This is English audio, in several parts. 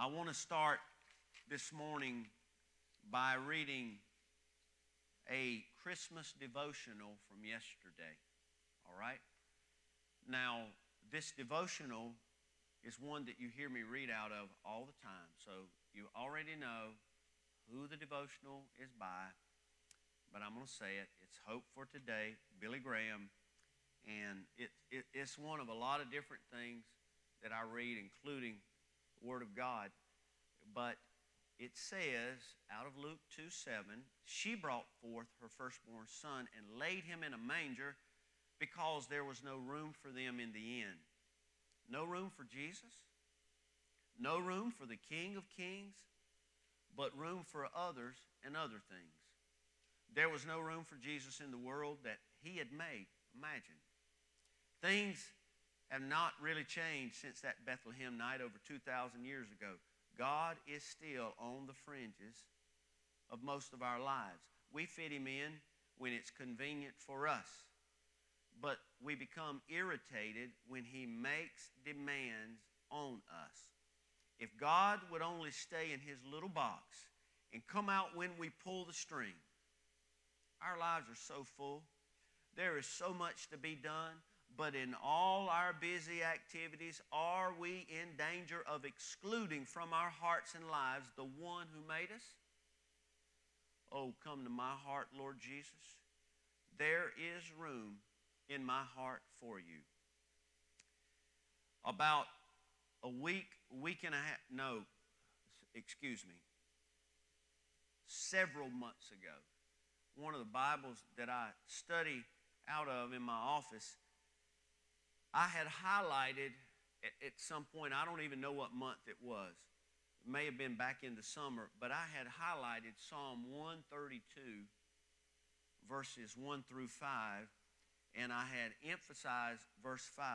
I want to start this morning by reading a Christmas devotional from yesterday. All right? Now, this devotional is one that you hear me read out of all the time. So you already know who the devotional is by, but I'm going to say it. It's Hope for Today, Billy Graham. And it, it, it's one of a lot of different things that I read, including Word of God. But it says out of Luke 2 7, she brought forth her firstborn son and laid him in a manger because there was no room for them in the inn. No room for Jesus, no room for the King of Kings, but room for others and other things. There was no room for Jesus in the world that he had made. Imagine. Things have not really changed since that Bethlehem night over 2,000 years ago. God is still on the fringes of most of our lives. We fit him in when it's convenient for us, but we become irritated when he makes demands on us. If God would only stay in his little box and come out when we pull the string, our lives are so full. There is so much to be done. But in all our busy activities, are we in danger of excluding from our hearts and lives the one who made us? Oh, come to my heart, Lord Jesus. There is room in my heart for you. About a week, week and a half, no, excuse me, several months ago, one of the Bibles that I study out of in my office I had highlighted at, at, some point, I don't even know what month it was. It may have been back in the summer, but I had highlighted Psalm 132, verses 1 through 5, and I had emphasized verse 5.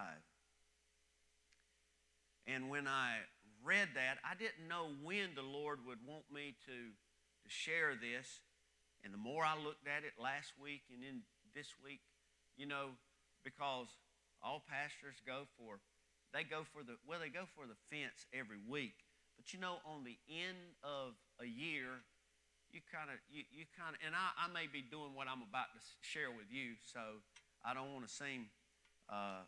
And when I read that, I didn't know when the Lord would want me to, to share this. And the more I looked at it last week and in this week, you know, because all pastors go for, they go for the, well, they go for the fence every week. But you know, on the end of a year, you kind of, you, you kind of, and I, I may be doing what I'm about to share with you, so I don't want to seem uh,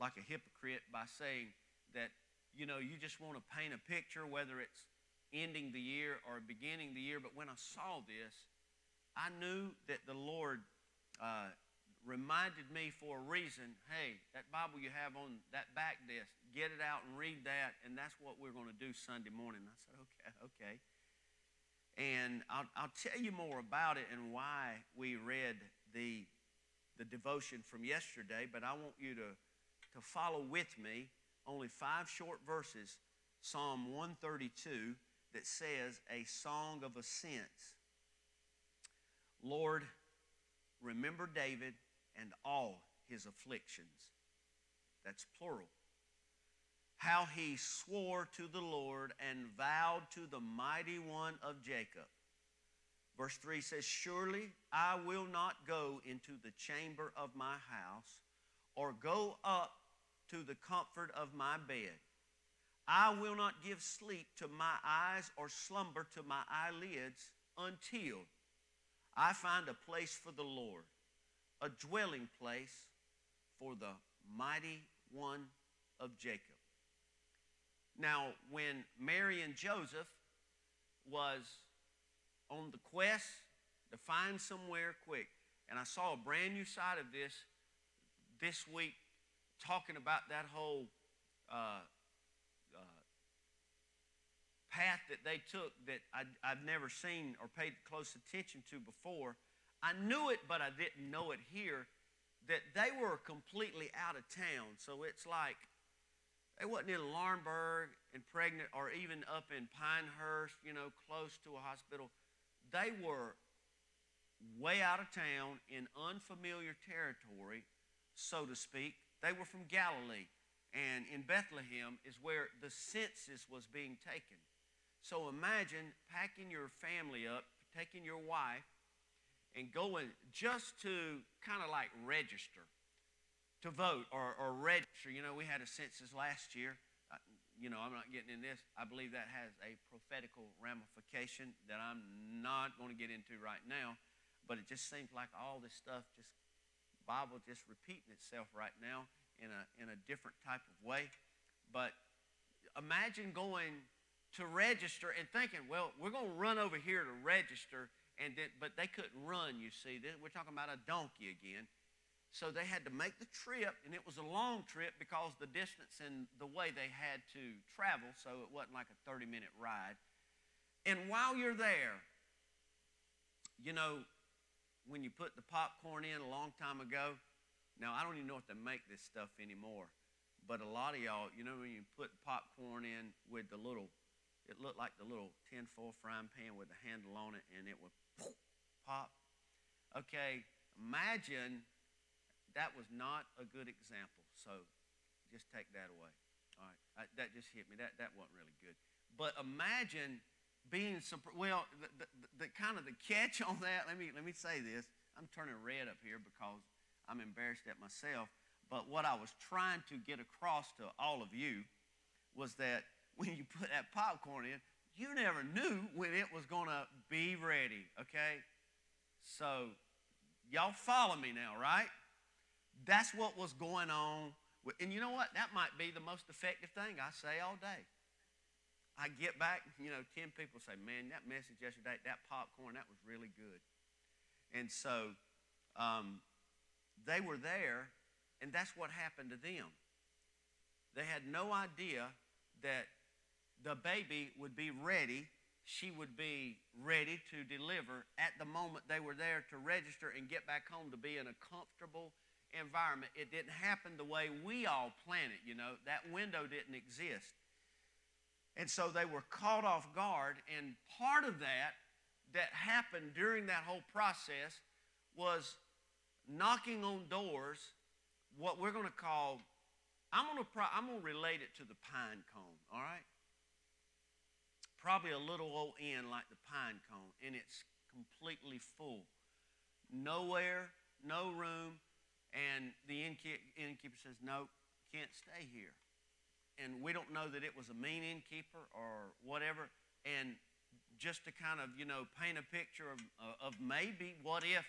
like a hypocrite by saying that, you know, you just want to paint a picture, whether it's ending the year or beginning the year. But when I saw this, I knew that the Lord uh, reminded me for a reason hey, that Bible you have on that back desk, get it out and read that, and that's what we're going to do Sunday morning. I said, okay, okay. And I'll, I'll tell you more about it and why we read the, the devotion from yesterday, but I want you to, to follow with me only five short verses Psalm 132 that says, A song of ascents. Lord, remember David and all his afflictions. That's plural. How he swore to the Lord and vowed to the mighty one of Jacob. Verse 3 says, Surely I will not go into the chamber of my house or go up to the comfort of my bed. I will not give sleep to my eyes or slumber to my eyelids until I find a place for the Lord a dwelling place for the mighty one of Jacob. Now, when Mary and Joseph was on the quest to find somewhere quick, and I saw a brand new side of this this week talking about that whole uh, uh, path that they took that I'd, I'd never seen or paid close attention to before I knew it, but I didn't know it here, that they were completely out of town. So it's like they wasn't in Laurinburg and pregnant or even up in Pinehurst, you know, close to a hospital. They were way out of town in unfamiliar territory, so to speak. They were from Galilee. And in Bethlehem is where the census was being taken. So imagine packing your family up, taking your wife, and going just to kind of like register to vote or, or register. You know, we had a census last year. Uh, you know, I'm not getting in this. I believe that has a prophetical ramification that I'm not going to get into right now. But it just seems like all this stuff just Bible just repeating itself right now in a in a different type of way. But imagine going to register and thinking, well, we're going to run over here to register, and then, but they couldn't run. You see, we're talking about a donkey again. So they had to make the trip, and it was a long trip because the distance and the way they had to travel, so it wasn't like a 30 minute ride. And while you're there, you know, when you put the popcorn in a long time ago, now I don't even know if they make this stuff anymore, but a lot of y'all, you know, when you put popcorn in with the little, it looked like the little tinfoil frying pan with the handle on it, and it would pop. Okay, imagine that was not a good example. So just take that away. All right. I, that just hit me. That, that wasn't really good. But imagine being surprised. well the, the, the, kind of the catch on that let me let me say this i'm turning red up here because i'm embarrassed at myself but what i was trying to get across to all of you was that when you put that popcorn in you never knew when it was going to be ready okay so y'all follow me now right that's what was going on. And you know what? That might be the most effective thing I say all day. I get back, you know, 10 people say, man, that message yesterday, that popcorn, that was really good. And so um, they were there, and that's what happened to them. They had no idea that the baby would be ready. She would be ready to deliver at the moment they were there to register and get back home to be in a comfortable environment. It didn't happen the way we all plan it, you know. That window didn't exist. And so they were caught off guard, and part of that that happened during that whole process was knocking on doors, what we're going to call, I'm going to, I'm going to relate it to the pine cone, all right? Probably a little old end like the pine cone, and it's completely full. Nowhere, no room, and the innkeeper says, No, can't stay here. And we don't know that it was a mean innkeeper or whatever. And just to kind of, you know, paint a picture of, uh, of maybe what if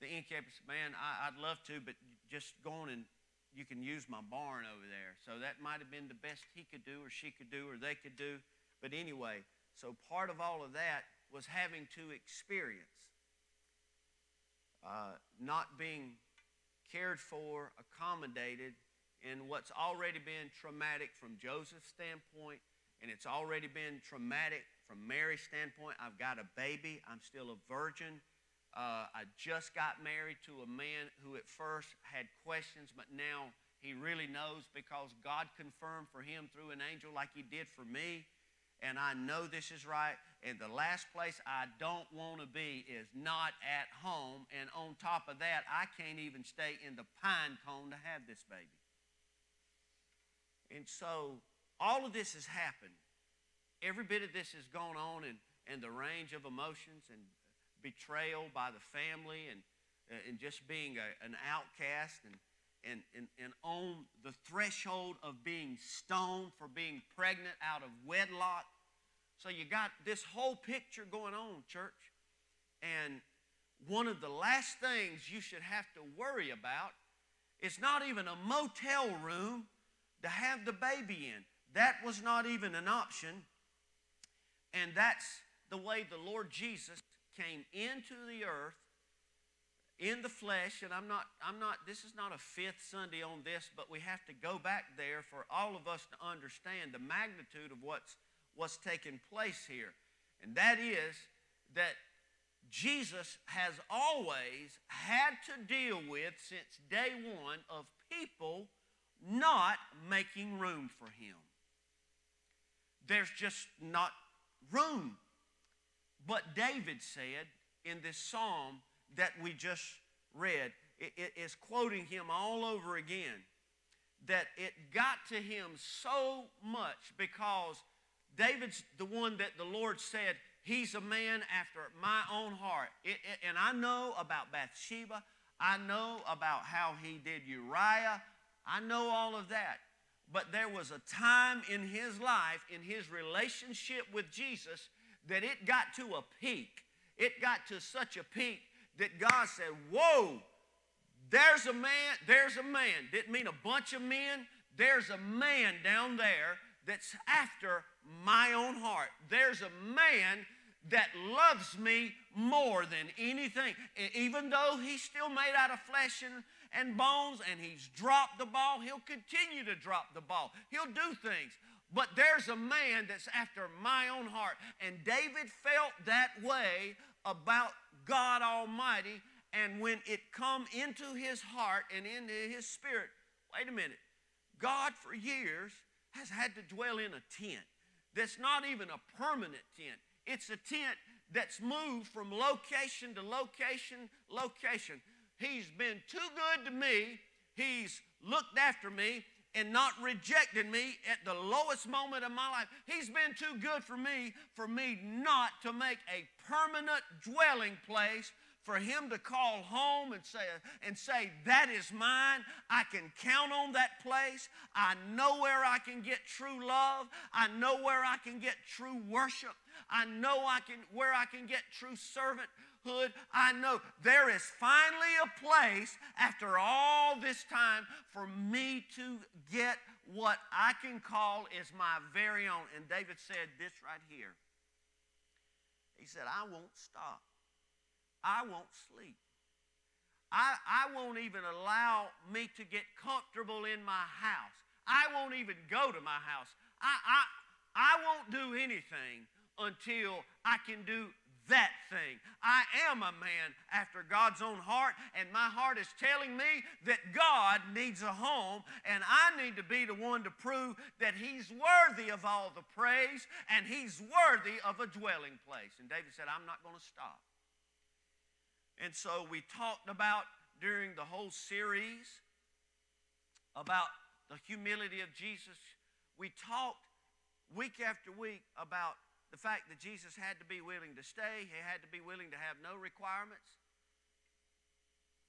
the innkeeper said, Man, I, would love to, but just go on and you can use my barn over there. So that might have been the best he could do or she could do or they could do. But anyway, so part of all of that was having to experience uh, not being cared for, accommodated in what's already been traumatic from Joseph's standpoint, and it's already been traumatic from Mary's standpoint. I've got a baby, I'm still a virgin. Uh, I just got married to a man who at first had questions, but now he really knows because God confirmed for him through an angel like he did for me and I know this is right. And the last place I don't want to be is not at home. And on top of that, I can't even stay in the pine cone to have this baby. And so all of this has happened. Every bit of this has gone on, and, and the range of emotions and betrayal by the family and, and just being a, an outcast and, and, and, and on the threshold of being stoned for being pregnant out of wedlock. So you got this whole picture going on, church. And one of the last things you should have to worry about is not even a motel room to have the baby in. That was not even an option. And that's the way the Lord Jesus came into the earth in the flesh, and I'm not, I'm not, this is not a fifth Sunday on this, but we have to go back there for all of us to understand the magnitude of what's, what's taking place here. And that is that Jesus has always had to deal with since day one of people not making room for him. There's just not room. But David said in this psalm, that we just read it, it is quoting him all over again. That it got to him so much because David's the one that the Lord said, He's a man after my own heart. It, it, and I know about Bathsheba. I know about how he did Uriah. I know all of that. but there was a time in his life, in his relationship with Jesus, that it got to a peak. It got to such a peak that God said, Whoa, there's a man, there's a man. Didn't mean a bunch of men. There's a man down there that's after my own heart. There's a man that loves me more than anything. Even though he's still made out of flesh and, and bones and he's dropped the ball, he'll continue to drop the ball. He'll do things. But there's a man that's after my own heart. And David felt that way about God Almighty. And when it come into his heart and into his spirit, wait a minute, God for years has had to dwell in a tent that's not even a permanent tent. It's a tent that's moved from location to location, location. He's been too good to me. He's looked after me and not rejected me at the lowest moment of my life. He's been too good for me for me not to make a permanent dwelling place for him to call home and say, and say, That is mine. I can count on that place. I know where I can get true love. I know where I can get true worship. I know I can where I can get true servanthood. I know there is finally a place after all this time for me to get what I can call is my very own. And David said this right here. He said, I won't stop I won't sleep. I, I won't even allow me to get comfortable in my house. I won't even go to my house. I, I, I won't do anything until I can do that thing. I am a man after God's own heart, and my heart is telling me that God needs a home, and I need to be the one to prove that He's worthy of all the praise and He's worthy of a dwelling place. And David said, I'm not going to stop. And so we talked about during the whole series about the humility of Jesus. We talked week after week about the fact that Jesus had to be willing to stay, he had to be willing to have no requirements,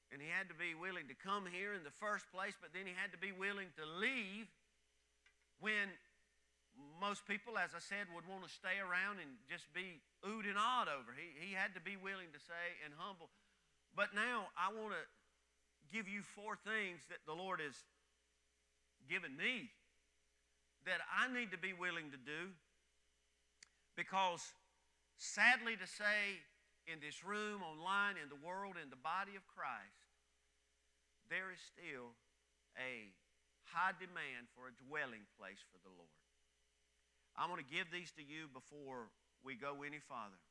and he had to be willing to come here in the first place, but then he had to be willing to leave when most people, as I said, would want to stay around and just be oohed and awed over. He, he had to be willing to say and humble. But now I want to give you four things that the Lord has given me that I need to be willing to do because sadly to say, in this room, online, in the world, in the body of Christ, there is still a high demand for a dwelling place for the Lord. I'm going to give these to you before we go any farther.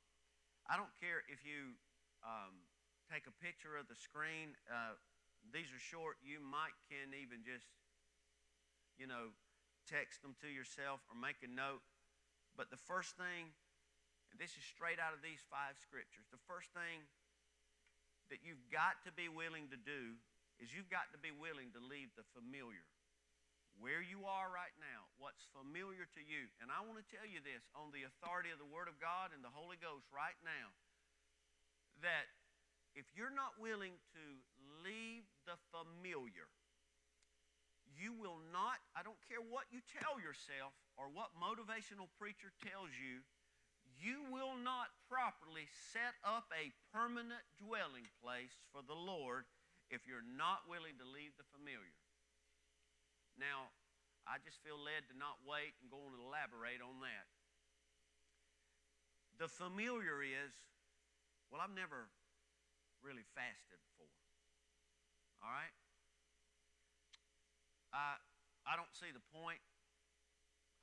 I don't care if you um, take a picture of the screen. Uh, these are short. You might can even just, you know, text them to yourself or make a note. But the first thing, and this is straight out of these five scriptures, the first thing that you've got to be willing to do is you've got to be willing to leave the familiar. Where you are right now, what's familiar to you. And I want to tell you this on the authority of the Word of God and the Holy Ghost right now that if you're not willing to leave the familiar, you will not, I don't care what you tell yourself or what motivational preacher tells you, you will not properly set up a permanent dwelling place for the Lord if you're not willing to leave the familiar. Now, I just feel led to not wait and go on and elaborate on that. The familiar is, well, I've never really fasted before. All right? I, I don't see the point.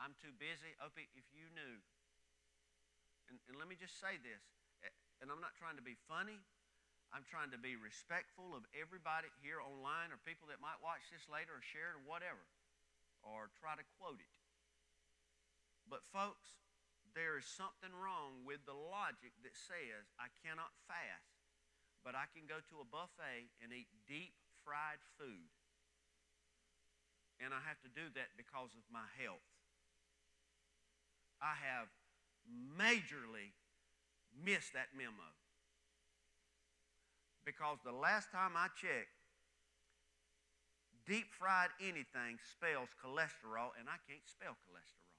I'm too busy. Opie, if you knew, and, and let me just say this, and I'm not trying to be funny. I'm trying to be respectful of everybody here online or people that might watch this later or share it or whatever, or try to quote it. But, folks, there is something wrong with the logic that says I cannot fast but I can go to a buffet and eat deep fried food. And I have to do that because of my health. I have majorly missed that memo. Because the last time I checked, deep fried anything spells cholesterol, and I can't spell cholesterol.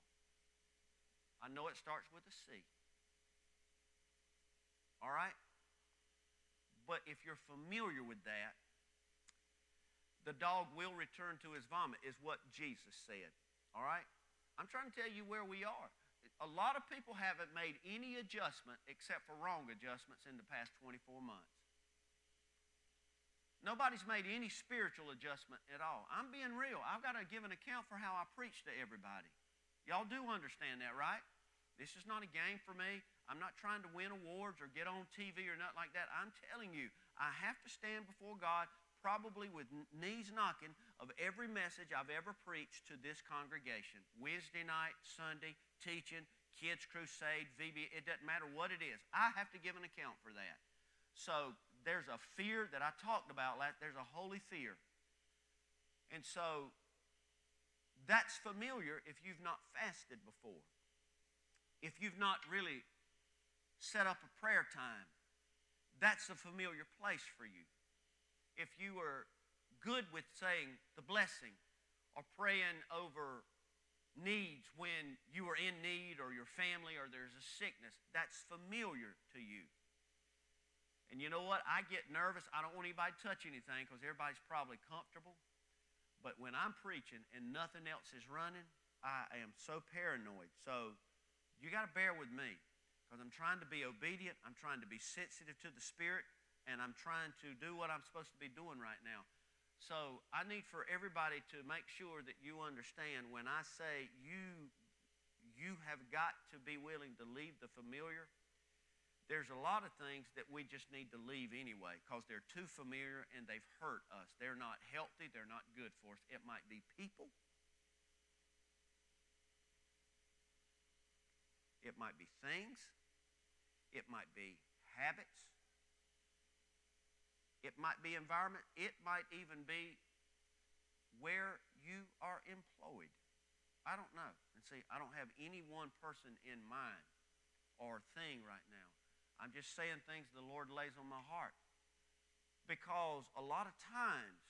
I know it starts with a C. All right? But if you're familiar with that, the dog will return to his vomit, is what Jesus said. All right? I'm trying to tell you where we are. A lot of people haven't made any adjustment except for wrong adjustments in the past 24 months. Nobody's made any spiritual adjustment at all. I'm being real. I've got to give an account for how I preach to everybody. Y'all do understand that, right? This is not a game for me. I'm not trying to win awards or get on TV or nothing like that. I'm telling you, I have to stand before God probably with knees knocking of every message I've ever preached to this congregation. Wednesday night, Sunday, teaching, kids crusade, VB, it doesn't matter what it is. I have to give an account for that. So there's a fear that I talked about. Last, there's a holy fear. And so that's familiar if you've not fasted before if you've not really set up a prayer time, that's a familiar place for you. If you are good with saying the blessing or praying over needs when you are in need or your family or there's a sickness, that's familiar to you. And you know what? I get nervous. I don't want anybody to touch anything because everybody's probably comfortable. But when I'm preaching and nothing else is running, I am so paranoid. So you got to bear with me because I'm trying to be obedient. I'm trying to be sensitive to the Spirit, and I'm trying to do what I'm supposed to be doing right now. So I need for everybody to make sure that you understand when I say you, you have got to be willing to leave the familiar. There's a lot of things that we just need to leave anyway because they're too familiar and they've hurt us. They're not healthy. They're not good for us. It might be people. It might be things. It might be habits. It might be environment. It might even be where you are employed. I don't know. And see, I don't have any one person in mind or thing right now. I'm just saying things the Lord lays on my heart. Because a lot of times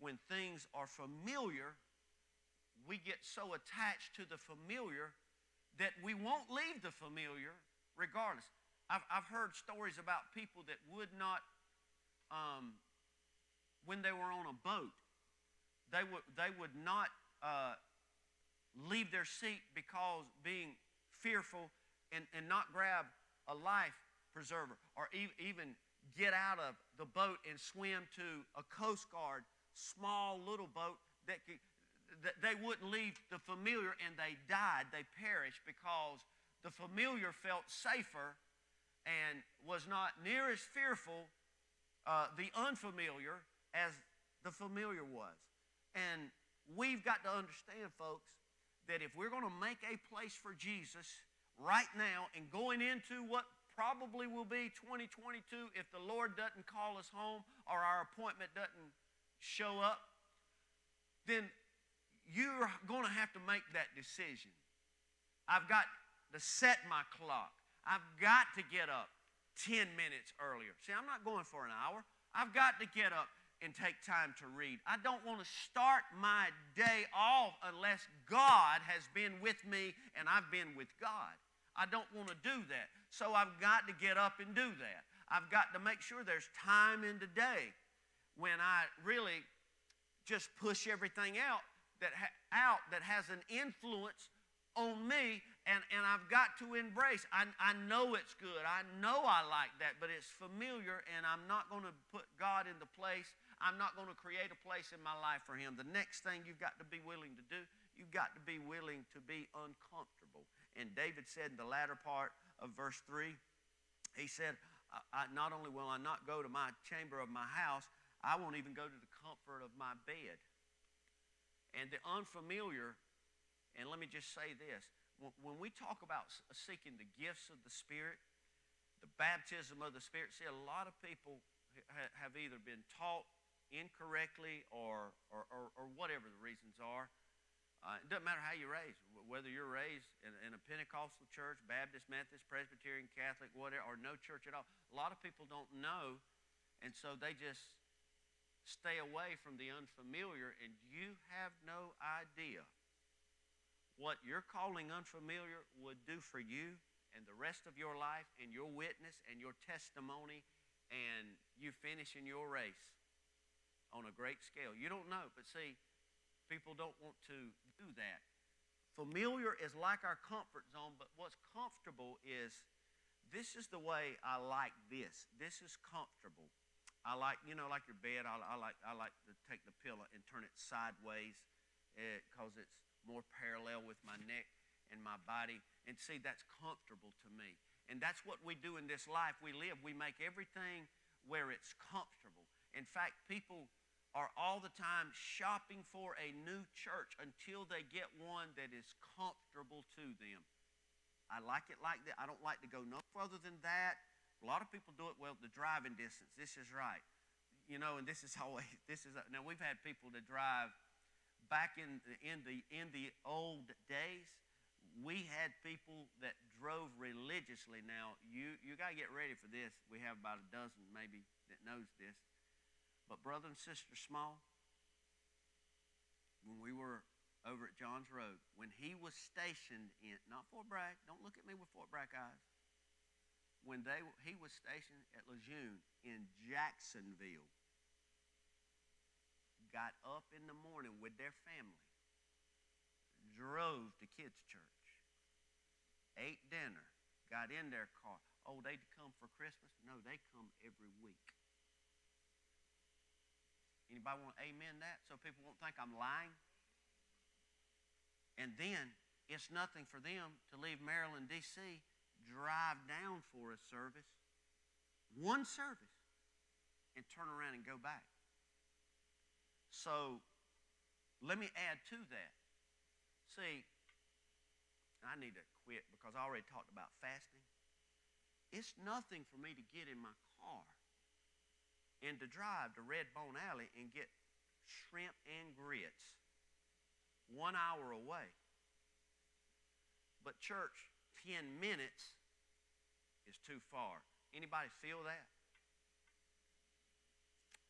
when things are familiar, we get so attached to the familiar that we won't leave the familiar regardless. I've, I've heard stories about people that would not, um, when they were on a boat, they would, they would not uh, leave their seat because being fearful and, and not grab a life preserver or e- even get out of the boat and swim to a Coast Guard small little boat that could, they wouldn't leave the familiar and they died. They perished because the familiar felt safer and was not near as fearful, uh, the unfamiliar, as the familiar was. And we've got to understand, folks, that if we're going to make a place for Jesus right now and going into what probably will be 2022 if the Lord doesn't call us home or our appointment doesn't show up, then you're going to have to make that decision. I've got to set my clock. I've got to get up 10 minutes earlier. See, I'm not going for an hour. I've got to get up and take time to read. I don't want to start my day off unless God has been with me and I've been with God. I don't want to do that. So I've got to get up and do that. I've got to make sure there's time in the day when I really just push everything out that ha- out that has an influence on me and, and I've got to embrace. I, I know it's good. I know I like that, but it's familiar and I'm not going to put God in the place. I'm not going to create a place in my life for Him. The next thing you've got to be willing to do, you've got to be willing to be uncomfortable. And David said in the latter part of verse 3, he said, I, I, Not only will I not go to my chamber of my house, I won't even go to the comfort of my bed. And the unfamiliar, and let me just say this when we talk about seeking the gifts of the Spirit, the baptism of the Spirit, see, a lot of people have either been taught incorrectly or, or, or, or whatever the reasons are. Uh, it doesn't matter how you're raised, whether you're raised in, in, a Pentecostal church, Baptist, Methodist, Presbyterian, Catholic, whatever, or no church at all. A lot of people don't know, and so they just stay away from the unfamiliar, and you have no idea what your calling unfamiliar would do for you and the rest of your life and your witness and your testimony and you finishing your race on a great scale. You don't know, but see, people don't want to do that. Familiar is like our comfort zone, but what's comfortable is this is the way I like this. This is comfortable. I like, you know, like your bed. I, I like, I like to take the pillow and turn it sideways because eh, it's more parallel with my neck and my body. And see, that's comfortable to me. And that's what we do in this life. We live. We make everything where it's comfortable. In fact, people are all the time shopping for a new church until they get one that is comfortable to them. I like it like that. I don't like to go no further than that. A lot of people do it well, the driving distance. This is right. You know, and this is always, this is, now we've had people to drive back in, in, the, in the old days. We had people that drove religiously. Now, you, you got to get ready for this. We have about a dozen maybe that knows this but, brother and sister Small, when we were over at Johns Road, when he was stationed in, not Fort Bragg, don't look at me with Fort Bragg eyes. When they, he was stationed at Lejeune in Jacksonville, got up in the morning with their family, drove to kids' church, ate dinner, got in their car. Oh, they come for Christmas? No, they come every week. Anybody want to amen that so people won't think I'm lying? And then it's nothing for them to leave Maryland, D.C., drive down for a service, one service, and turn around and go back. So let me add to that. See, I need to quit because I already talked about fasting. It's nothing for me to get in my car and to drive to Redbone Alley and get shrimp and grits one hour away. But church, 10 minutes is too far. Anybody feel that?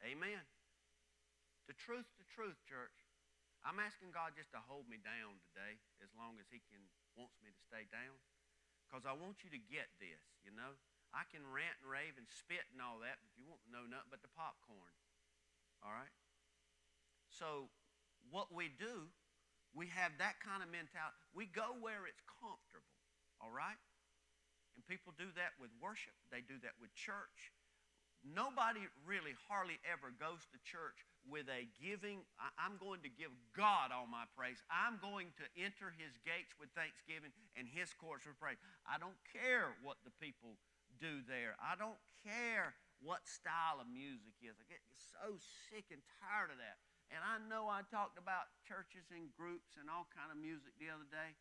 Amen. The truth, the truth, church. I'm asking God just to hold me down today as long as he can wants me to stay down because I want you to get this, you know. I can rant and rave and spit and all that, but you won't know nothing but the popcorn. All right? So, what we do, we have that kind of mentality. We go where it's comfortable. All right? And people do that with worship, they do that with church. Nobody really hardly ever goes to church with a giving, I'm going to give God all my praise. I'm going to enter his gates with thanksgiving and his courts with praise. I don't care what the people do there. I don't care what style of music is. I get so sick and tired of that. And I know I talked about churches and groups and all kind of music the other day.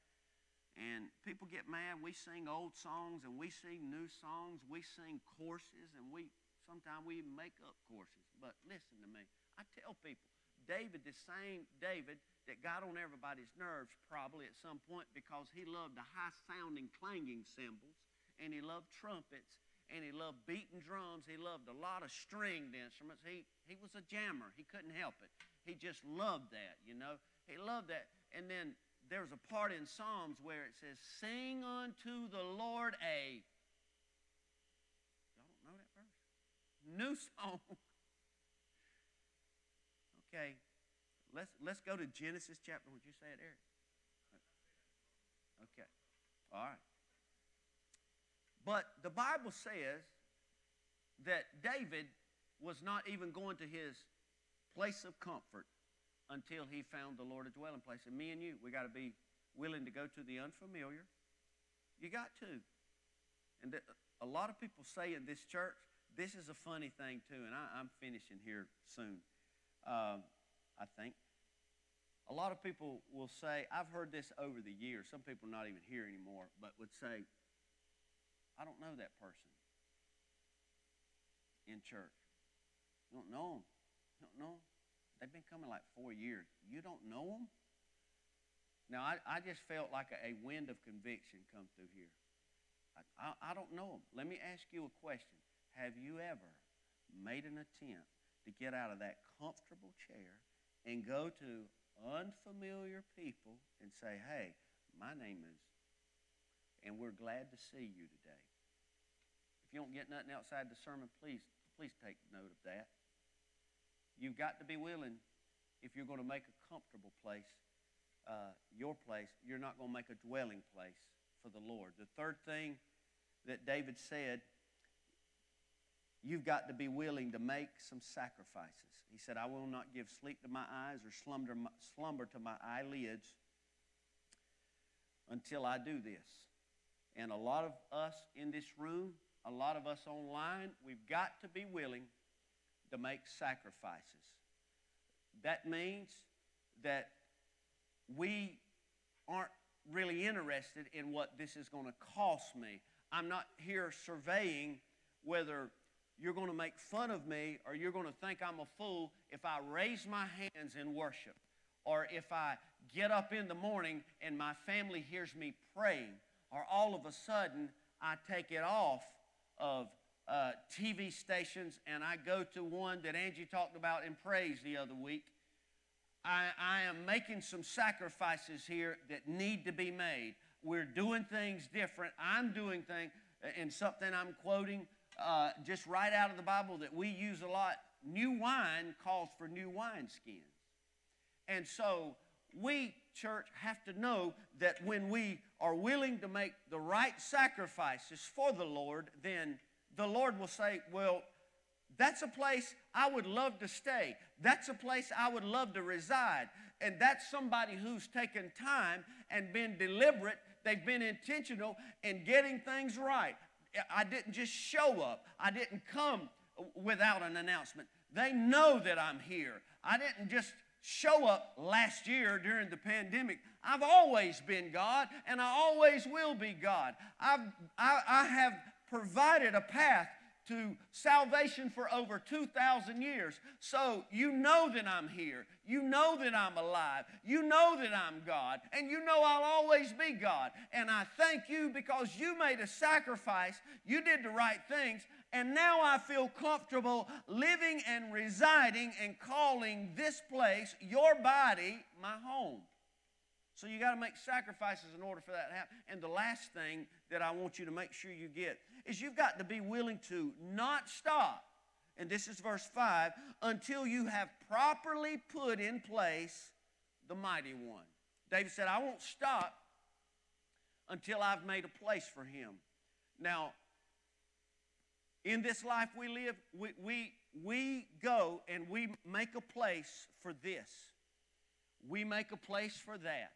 And people get mad. We sing old songs and we sing new songs. We sing courses and we sometimes we even make up courses. But listen to me. I tell people, David, the same David that got on everybody's nerves probably at some point because he loved the high sounding clanging cymbals and he loved trumpets and he loved beating drums. He loved a lot of stringed instruments. He, he was a jammer. He couldn't help it. He just loved that, you know. He loved that. And then there's a part in Psalms where it says, Sing unto the Lord a. Y'all don't know that verse? New song. Okay. Let's, let's go to Genesis chapter. Would you say it, Eric? Okay. All right. But the Bible says that David was not even going to his place of comfort until he found the Lord a dwelling place. And me and you, we got to be willing to go to the unfamiliar. You got to. And a lot of people say in this church, this is a funny thing too, and I, am finishing here soon, um, I think. A lot of people will say, I've heard this over the years, some people are not even here anymore, but would say, I don't know that person in church. You don't know them. You don't know them. They've been coming like four years. You don't know them? Now, I, I just felt like a, a wind of conviction come through here. I, I, I don't know them. Let me ask you a question. Have you ever made an attempt to get out of that comfortable chair and go to unfamiliar people and say, hey, my name is, and we're glad to see you today. If you don't get nothing outside the sermon, please, please take note of that. You've got to be willing, if you're going to make a comfortable place, uh, your place, you're not going to make a dwelling place for the Lord. The third thing that David said, you've got to be willing to make some sacrifices. He said, I will not give sleep to my eyes or slumber, slumber to my eyelids until I do this. And a lot of us in this room, a lot of us online, we've got to be willing to make sacrifices. That means that we aren't really interested in what this is going to cost me. I'm not here surveying whether you're going to make fun of me or you're going to think I'm a fool if I raise my hands in worship or if I get up in the morning and my family hears me praying or all of a sudden I take it off of uh, TV stations and I go to one that Angie talked about in praise the other week. I, I am making some sacrifices here that need to be made. We're doing things different. I'm doing things, and something I'm quoting uh, just right out of the Bible that we use a lot. New wine calls for new wineskins. And so we, church, have to know that when we are willing to make the right sacrifices for the Lord, then the Lord will say, Well, that's a place I would love to stay. That's a place I would love to reside. And that's somebody who's taken time and been deliberate. They've been intentional in getting things right. I didn't just show up, I didn't come without an announcement. They know that I'm here. I didn't just show up last year during the pandemic. I've always been God, and I always will be God. I've, I, I have provided a path to salvation for over 2,000 years. So you know that I'm here. You know that I'm alive. You know that I'm God. And you know I'll always be God. And I thank you because you made a sacrifice. You did the right things. And now I feel comfortable living and residing and calling this place, your body, my home. So you got to make sacrifices in order for that to happen. And the last thing that I want you to make sure you get is you've got to be willing to not stop. And this is verse 5 until you have properly put in place the mighty one. David said, I won't stop until I've made a place for him. Now, in this life we live, we, we, we go and we make a place for this. We make a place for that.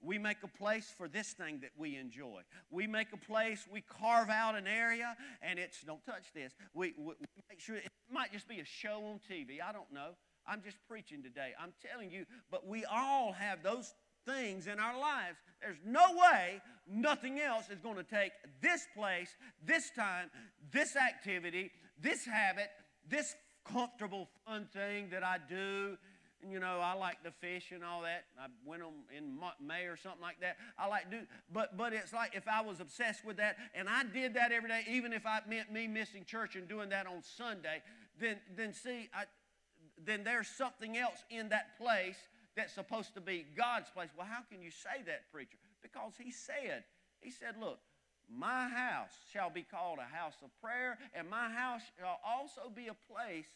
We make a place for this thing that we enjoy. We make a place, we carve out an area, and it's, don't touch this. We, we, we make sure it might just be a show on TV. I don't know. I'm just preaching today. I'm telling you, but we all have those things in our lives. There's no way nothing else is going to take this place, this time, this activity, this habit, this comfortable, fun thing that I do and you know, I like to fish and all that. I went on in May or something like that. I like do, but but it's like if I was obsessed with that and I did that every day, even if I meant me missing church and doing that on Sunday, then then see, I, then there's something else in that place that's supposed to be God's place. Well, how can you say that, preacher? Because He said, He said, look. My house shall be called a house of prayer, and my house shall also be a place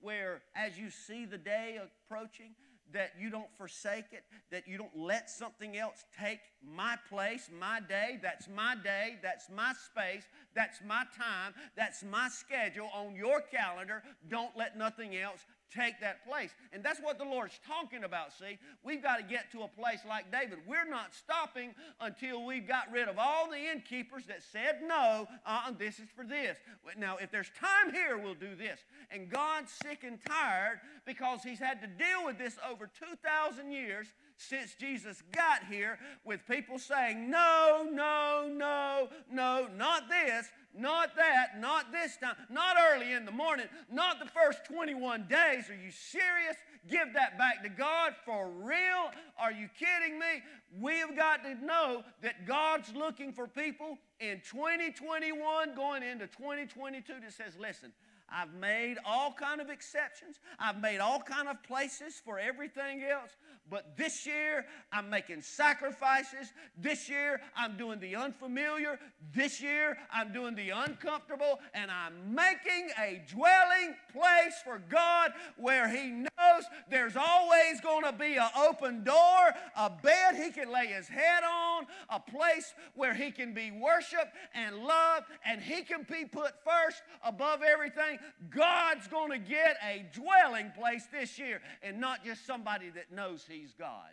where as you see the day approaching, that you don't forsake it, that you don't let something else take my place, my day. That's my day, that's my space, that's my time, that's my schedule on your calendar. Don't let nothing else take that place. And that's what the Lord's talking about, see. We've got to get to a place like David. We're not stopping until we've got rid of all the innkeepers that said no, uh, this is for this. Now, if there's time here, we'll do this. And God's sick and tired because he's had to deal with this over 2,000 years since Jesus got here with people saying, no, no, no, no, not this, not that, not this time, not early in the morning, not the first 21 days. Are you serious? Give that back to God for real? Are you kidding me? We've got to know that God's looking for people in 2021 going into 2022 that says, listen, I've made all kind of exceptions. I've made all kind of places for everything else. But this year, I'm making sacrifices. This year, I'm doing the unfamiliar. This year, I'm doing the uncomfortable. And I'm making a dwelling place for God where He knows there's always going to be an open door, a bed He can lay His head on, a place where He can be worshiped and loved, and He can be put first above everything. God's going to get a dwelling place this year and not just somebody that knows He he's God.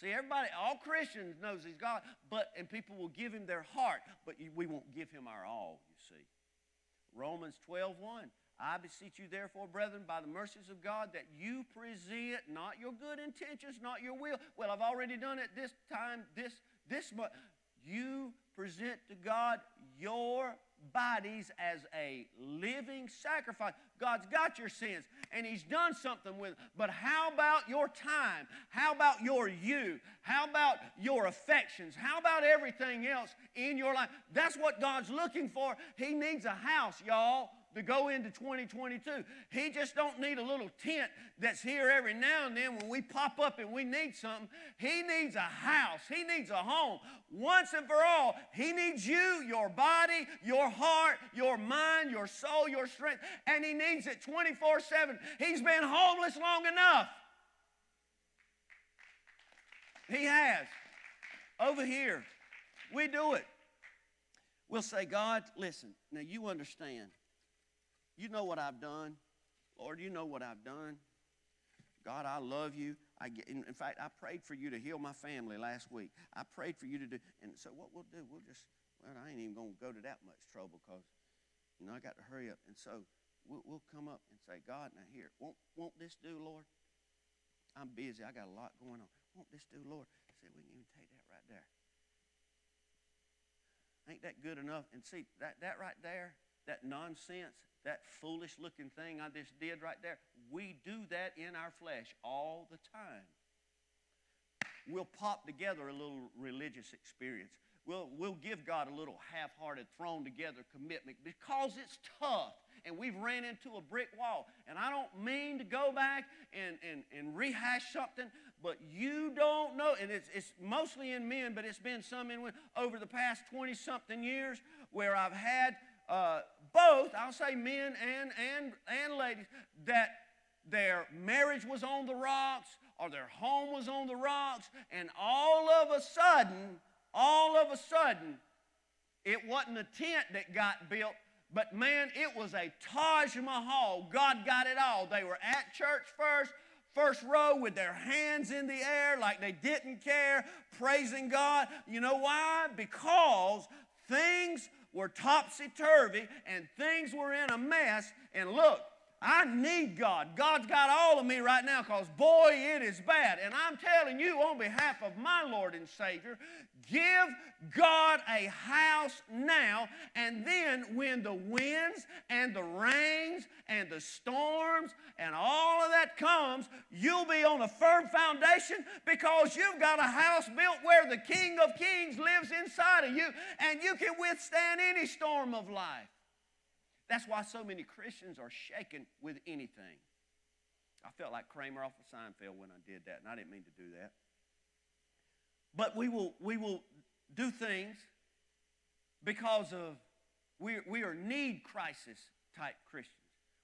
See, everybody, all Christians knows he's God, but and people will give him their heart, but we won't give him our all, you see. Romans 12, 1. I beseech you, therefore, brethren, by the mercies of God, that you present not your good intentions, not your will. Well, I've already done it this time, this this month. You present to God your bodies as a living sacrifice. God's got your sins and He's done something with it. But how about your time? How about your you? How about your affections? How about everything else in your life? That's what God's looking for. He needs a house, y'all to go into 2022. He just don't need a little tent that's here every now and then when we pop up and we need something. He needs a house. He needs a home. Once and for all, he needs you, your body, your heart, your mind, your soul, your strength, and he needs it 24/7. He's been homeless long enough. He has. Over here, we do it. We'll say, God, listen, now you understand. You know what I've done. Lord, you know what I've done. God, I love you. I get, in, fact, I prayed for you to heal my family last week. I prayed for you to do. And so what we'll do, we'll just, well, I ain't even going to go to that much trouble because, you know, I got to hurry up. And so we'll, we'll come up and say, God, now here, won't, won't this do, Lord? I'm busy. I got a lot going on. Won't this do, Lord? Said, we can even take that right there. Ain't that good enough? And see, that, that right there, that nonsense, that foolish looking thing I just did right there, we do that in our flesh all the time. We'll pop together a little religious experience. We'll, we'll give God a little half hearted, thrown together commitment because it's tough and we've ran into a brick wall. And I don't mean to go back and, and, and rehash something, but you don't know, and it's, it's mostly in men, but it's been some in women over the past 20 something years where I've had uh, both, I'll say men and, and, and ladies, that their marriage was on the rocks or their home was on the rocks, and all of a sudden, all of a sudden, it wasn't a tent that got built, but man, it was a Taj Mahal. God got it all. They were at church first, first row with their hands in the air like they didn't care, praising God. You know why? Because things were topsy turvy and things were in a mess. And look, I need God. God's got all of me right now because, boy, it is bad. And I'm telling you, on behalf of my Lord and Savior, give God a house now. And then, when the winds and the rains and the storms and all of that comes, you'll be on a firm foundation because you've got a house built where the King of Kings lives inside of you and you can withstand any storm of life. That's why so many Christians are shaken with anything. I felt like Kramer off of Seinfeld when I did that, and I didn't mean to do that. But we will, we will do things because of we, we are need crisis type Christians.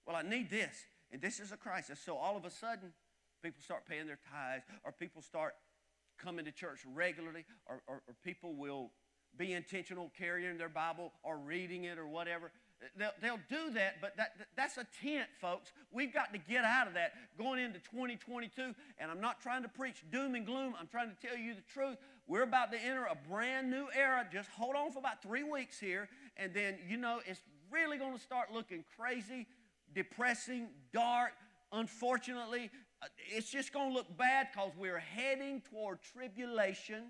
Well, I need this, and this is a crisis. So all of a sudden, people start paying their tithes, or people start coming to church regularly, or, or, or people will be intentional carrying their Bible or reading it or whatever. They'll, they'll do that, but that, that's a tent, folks. We've got to get out of that going into 2022. And I'm not trying to preach doom and gloom. I'm trying to tell you the truth. We're about to enter a brand new era. Just hold on for about three weeks here. And then, you know, it's really going to start looking crazy, depressing, dark. Unfortunately, uh, it's just going to look bad because we're heading toward tribulation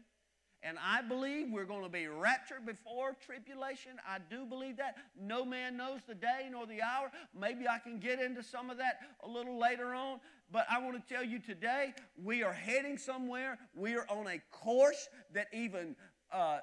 and I believe we're going to be raptured before tribulation. I do believe that. No man knows the day nor the hour. Maybe I can get into some of that a little later on. But I want to tell you today, we are heading somewhere. We are on a course that even uh,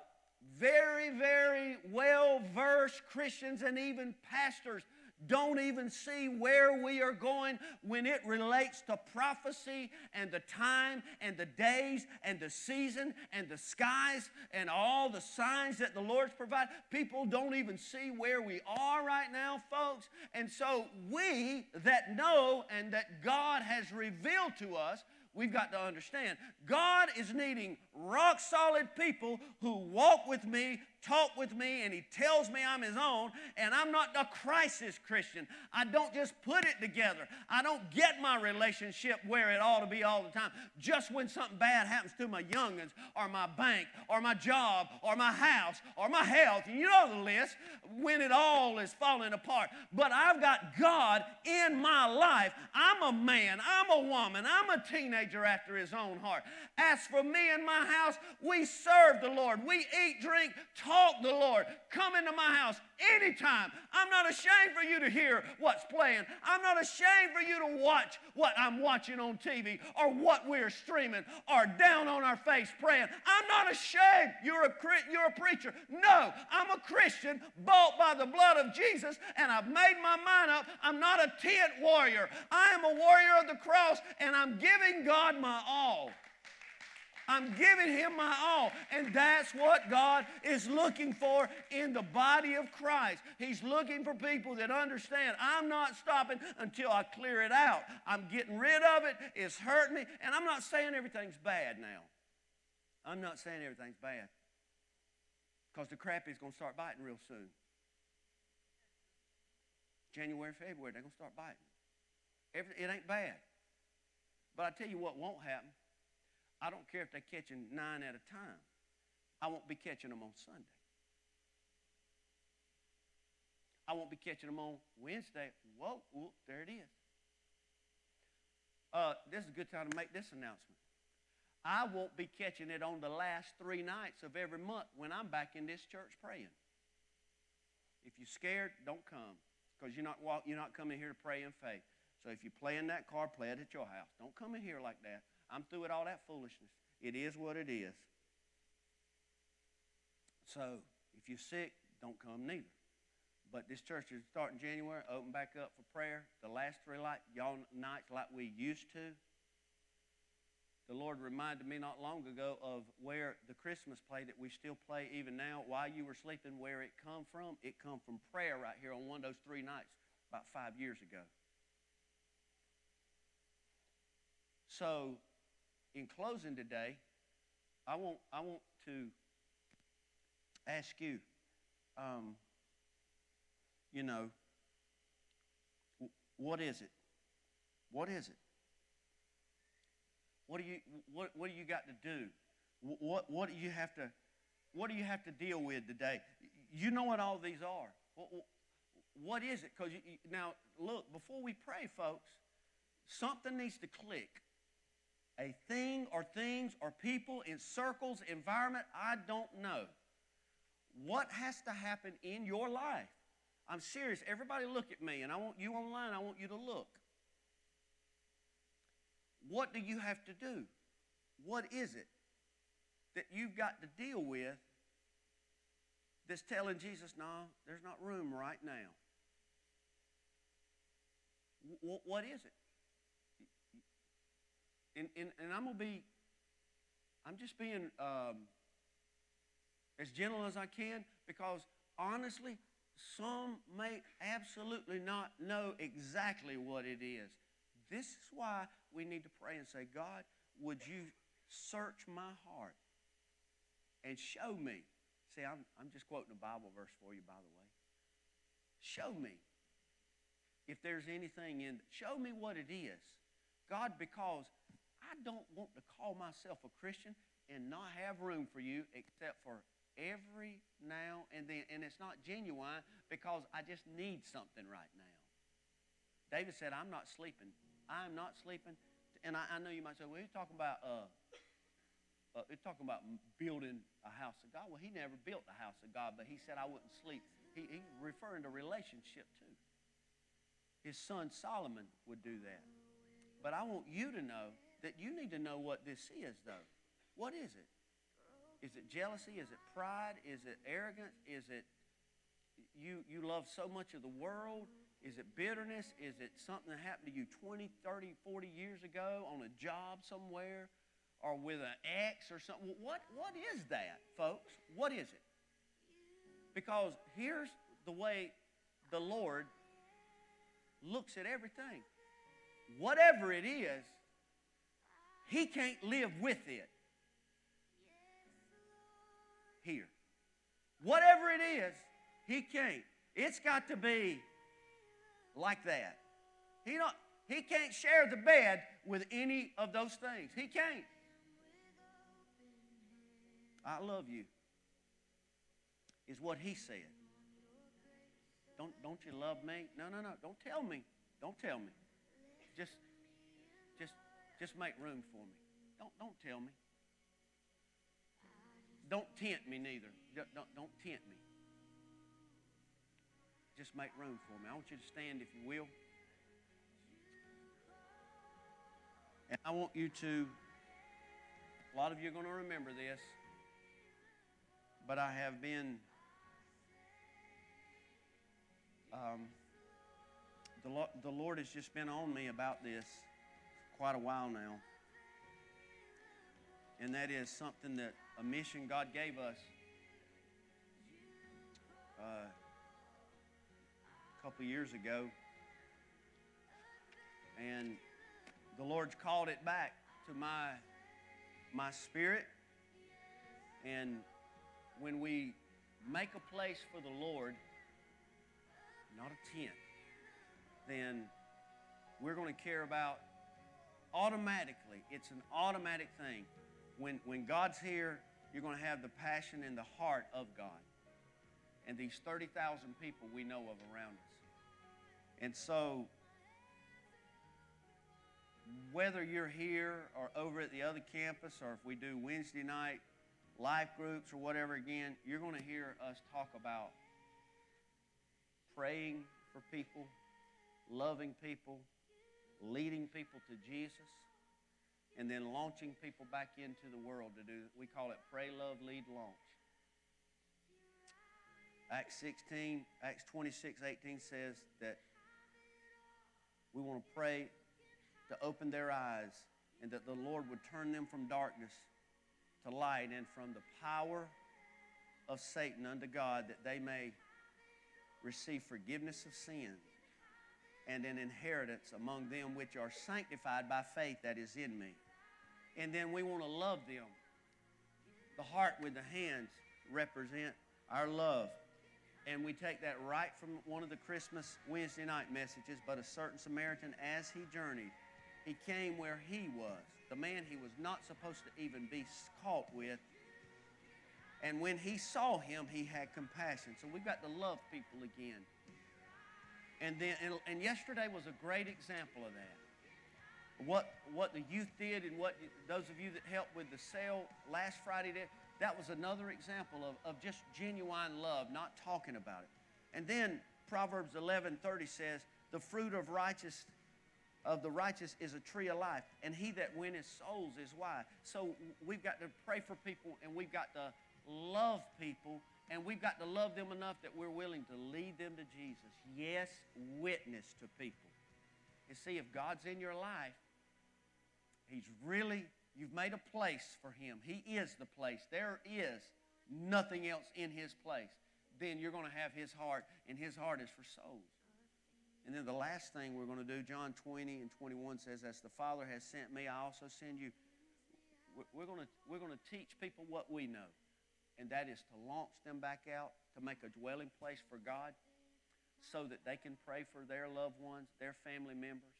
very, very well versed Christians and even pastors don't even see where we are going when it relates to prophecy and the time and the days and the season and the skies and all the signs that the Lord's provide. People don't even see where we are right now, folks. And so we that know and that God has revealed to us we've got to understand God is needing rock solid people who walk with me, talk with me, and He tells me I'm His own, and I'm not a crisis Christian. I don't just put it together. I don't get my relationship where it ought to be all the time. Just when something bad happens to my youngins, or my bank, or my job, or my house, or my health, and you know the list, when it all is falling apart. But I've got God in my life. I'm a man, I'm a woman, I'm a teenager after His own heart. As for me and my house, we serve the Lord. We eat, drink, talk the Lord. Come into my house anytime. I'm not ashamed for you to hear what's playing. I'm not ashamed for you to watch what I'm watching on TV or what we're streaming or down on our face praying. I'm not ashamed. You're a, you're a preacher. No, I'm a Christian bought by the blood of Jesus, and I've made my mind up. I'm not a tent warrior. I am a warrior of the cross, and I'm giving God my all. I'm giving him my all. And that's what God is looking for in the body of Christ. He's looking for people that understand I'm not stopping until I clear it out. I'm getting rid of it. It's hurting me. And I'm not saying everything's bad now. I'm not saying everything's bad. Because the crap is going to start biting real soon. January, February, they're going to start biting. it ain't bad. But I tell you what won't happen I don't care if they're catching nine at a time. I won't be catching them on Sunday. I won't be catching them on Wednesday. Whoa, whoop, there it is. Uh, this is a good time to make this announcement. I won't be catching it on the last three nights of every month when I'm back in this church praying. If you're scared, don't come because you're not, you're not coming here to pray in faith. So if you play in that car, play it at your house. Don't come in here like that. I'm through with all that foolishness. It is what it is. So, if you're sick, don't come neither. But this church is starting January, open back up for prayer. The last three light, y'all nights like we used to. The Lord reminded me not long ago of where the Christmas play that we still play even now, while you were sleeping, where it come from. It come from prayer right here on one of those three nights about five years ago. So in closing today, I want, I want to ask you, um, you know, what is it? What is it? What do you, what, what do you got to do? What, what do you have to, what do you have to deal with today? You know what all these are. What, what is it? Because now, look, before we pray, folks, something needs to click a thing or things or people in circles, environment, I don't know. What has to happen in your life? I'm serious. Everybody look at me, and I want you online, I want you to look. What do you have to do? What is it that you've got to deal with that's telling Jesus, no, there's not room right now? W- what is it? And, and, and I'm going to be, I'm just being um, as gentle as I can because honestly, some may absolutely not know exactly what it is. This is why we need to pray and say, God, would you search my heart and show me? See, I'm, I'm just quoting a Bible verse for you, by the way. Show me if there's anything in, show me what it is. God, because I don't want to call myself a Christian and not have room for you except for every now and then. And it's not genuine because I just need something right now. David said, I'm not sleeping. I'm not sleeping. And I, I know you might say, well, he's talking about, uh, uh, talking about building a house of God. Well, he never built a house of God, but he said, I wouldn't sleep. He, he's referring to relationship, too. His son Solomon would do that. But I want you to know that you need to know what this is, though. What is it? Is it jealousy? Is it pride? Is it arrogance? Is it you, you love so much of the world? Is it bitterness? Is it something that happened to you 20, 30, 40 years ago on a job somewhere or with an ex or something? What, what is that, folks? What is it? Because here's the way the Lord looks at everything. Whatever it is, He can't live with it here. Whatever it is, He can't. It's got to be like that. He don't. he can't share the bed with any of those things. He can't. I love you. Is what he said. Don't don't you love me? No, no, no. Don't tell me. Don't tell me. Just just just make room for me. Don't don't tell me. Don't tempt me neither. Don't, don't, don't tempt me. Just make room for me. I want you to stand, if you will. And I want you to, a lot of you are going to remember this, but I have been, um, the, the Lord has just been on me about this quite a while now. And that is something that a mission God gave us. Uh, couple years ago. And the Lord's called it back to my, my spirit. And when we make a place for the Lord, not a tent, then we're going to care about automatically. It's an automatic thing. When, when God's here, you're going to have the passion and the heart of God. And these 30,000 people we know of around us. And so, whether you're here or over at the other campus, or if we do Wednesday night life groups or whatever again, you're going to hear us talk about praying for people, loving people, leading people to Jesus, and then launching people back into the world to do, we call it pray, love, lead, launch. Acts 16, Acts 26, 18 says that we want to pray to open their eyes and that the Lord would turn them from darkness to light and from the power of Satan unto God that they may receive forgiveness of sins and an inheritance among them which are sanctified by faith that is in me. And then we want to love them. The heart with the hands represent our love and we take that right from one of the Christmas Wednesday night messages. But a certain Samaritan, as he journeyed, he came where he was, the man he was not supposed to even be caught with. And when he saw him, he had compassion. So we've got to love people again. And then, and, and yesterday was a great example of that. What, what the youth did and what those of you that helped with the sale last Friday did, that was another example of, of just genuine love, not talking about it. And then Proverbs 11:30 says, "The fruit of righteous of the righteous is a tree of life, and he that winneth souls is wise." So we've got to pray for people, and we've got to love people, and we've got to love them enough that we're willing to lead them to Jesus. Yes, witness to people. And see, if God's in your life, He's really You've made a place for him. He is the place. There is nothing else in his place. Then you're going to have his heart, and his heart is for souls. And then the last thing we're going to do, John 20 and 21 says, As the Father has sent me, I also send you. We're going to, we're going to teach people what we know, and that is to launch them back out, to make a dwelling place for God, so that they can pray for their loved ones, their family members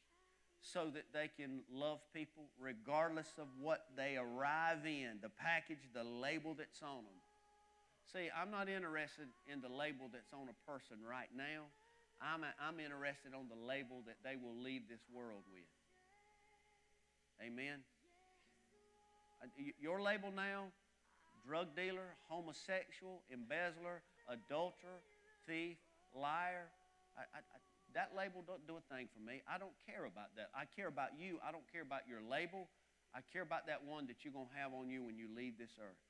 so that they can love people regardless of what they arrive in, the package, the label that's on them. See, I'm not interested in the label that's on a person right now. I'm, a, I'm interested on the label that they will leave this world with. Amen. Uh, your label now drug dealer, homosexual, embezzler, adulterer, thief, liar. I, I, that label don't do a thing for me. I don't care about that. I care about you. I don't care about your label. I care about that one that you're going to have on you when you leave this earth.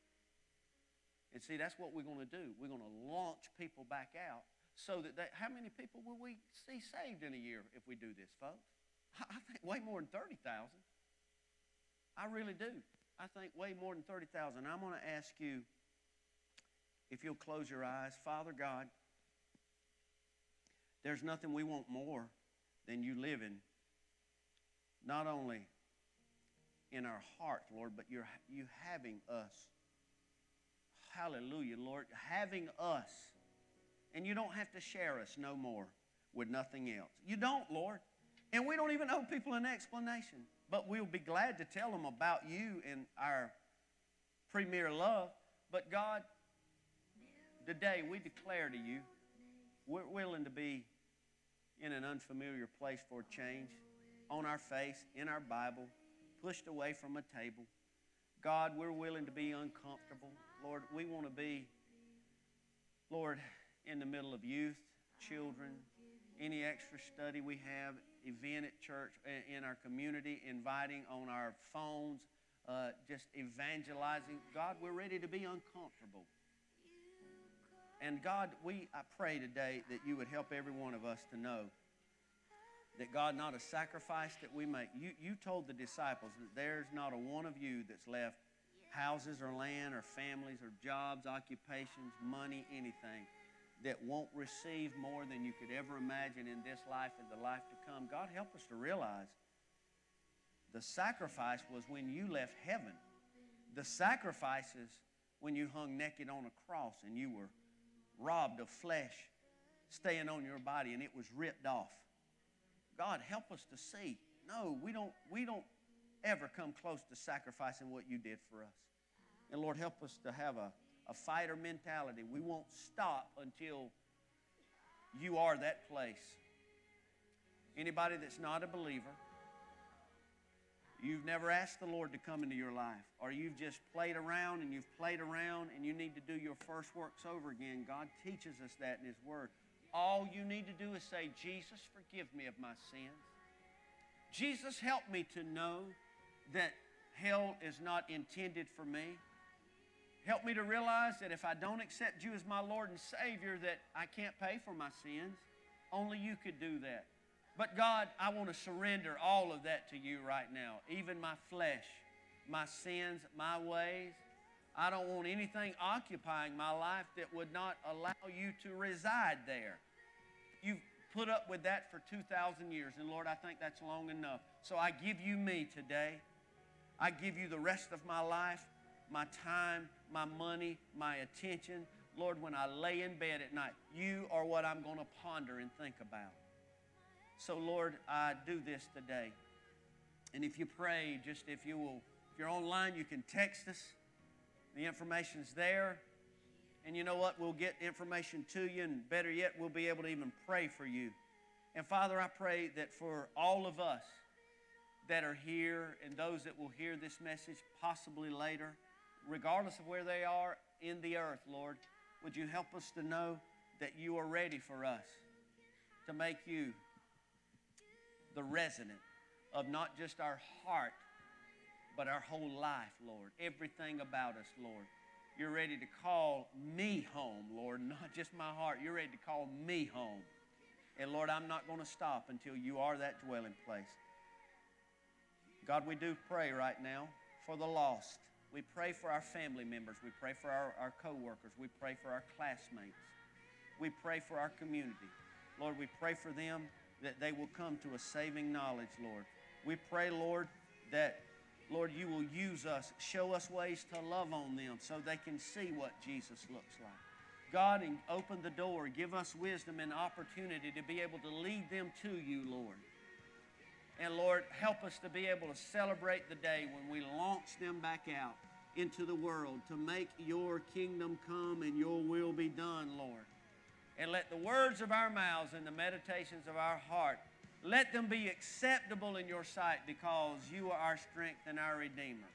And see, that's what we're going to do. We're going to launch people back out so that they, how many people will we see saved in a year if we do this, folks? I think way more than 30,000. I really do. I think way more than 30,000. I'm going to ask you if you'll close your eyes. Father God, there's nothing we want more than you living not only in our heart, Lord, but you're, you having us. Hallelujah, Lord. Having us. And you don't have to share us no more with nothing else. You don't, Lord. And we don't even owe people an explanation. But we'll be glad to tell them about you and our premier love. But God, today we declare to you, we're willing to be in an unfamiliar place for change, on our face, in our Bible, pushed away from a table. God, we're willing to be uncomfortable. Lord, we want to be, Lord, in the middle of youth, children, any extra study we have, event at church, in our community, inviting on our phones, uh, just evangelizing. God, we're ready to be uncomfortable. And God, we I pray today that you would help every one of us to know that God, not a sacrifice that we make. You, you told the disciples that there's not a one of you that's left houses or land or families or jobs, occupations, money, anything that won't receive more than you could ever imagine in this life and the life to come. God, help us to realize the sacrifice was when you left heaven. The sacrifices when you hung naked on a cross and you were robbed of flesh staying on your body and it was ripped off. God, help us to see. No, we don't, we don't ever come close to sacrificing what you did for us. And Lord, help us to have a, a fighter mentality. We won't stop until you are that place. Anybody that's not a believer, you've never asked the Lord to come into your life, or you've just played around and you've played around and you need to do your first works over again, God teaches us that in His Word. All you need to do is say, Jesus, forgive me of my sins. Jesus, help me to know that hell is not intended for me. Help me to realize that if I don't accept you as my Lord and Savior, that I can't pay for my sins. Only you could do that. But God, I want to surrender all of that to you right now, even my flesh, my sins, my ways. I don't want anything occupying my life that would not allow you to reside there. You've put up with that for 2,000 years, and Lord, I think that's long enough. So I give you me today. I give you the rest of my life, my time, my money, my attention. Lord, when I lay in bed at night, you are what I'm going to ponder and think about. So, Lord, I do this today. And if you pray, just if you will, if you're online, you can text us. The information's there. And you know what? We'll get information to you, and better yet, we'll be able to even pray for you. And Father, I pray that for all of us that are here and those that will hear this message possibly later, regardless of where they are in the earth, Lord, would you help us to know that you are ready for us to make you the resident of not just our heart, but our whole life, Lord. Everything about us, Lord. You're ready to call me home, Lord, not just my heart. You're ready to call me home. And Lord, I'm not going to stop until you are that dwelling place. God, we do pray right now for the lost. We pray for our family members. We pray for our, our co workers. We pray for our classmates. We pray for our community. Lord, we pray for them that they will come to a saving knowledge, Lord. We pray, Lord, that Lord, you will use us, show us ways to love on them so they can see what Jesus looks like. God, open the door, give us wisdom and opportunity to be able to lead them to you, Lord. And Lord, help us to be able to celebrate the day when we launch them back out into the world to make your kingdom come and your will be done, Lord. And let the words of our mouths and the meditations of our heart let them be acceptable in your sight because you are our strength and our Redeemer.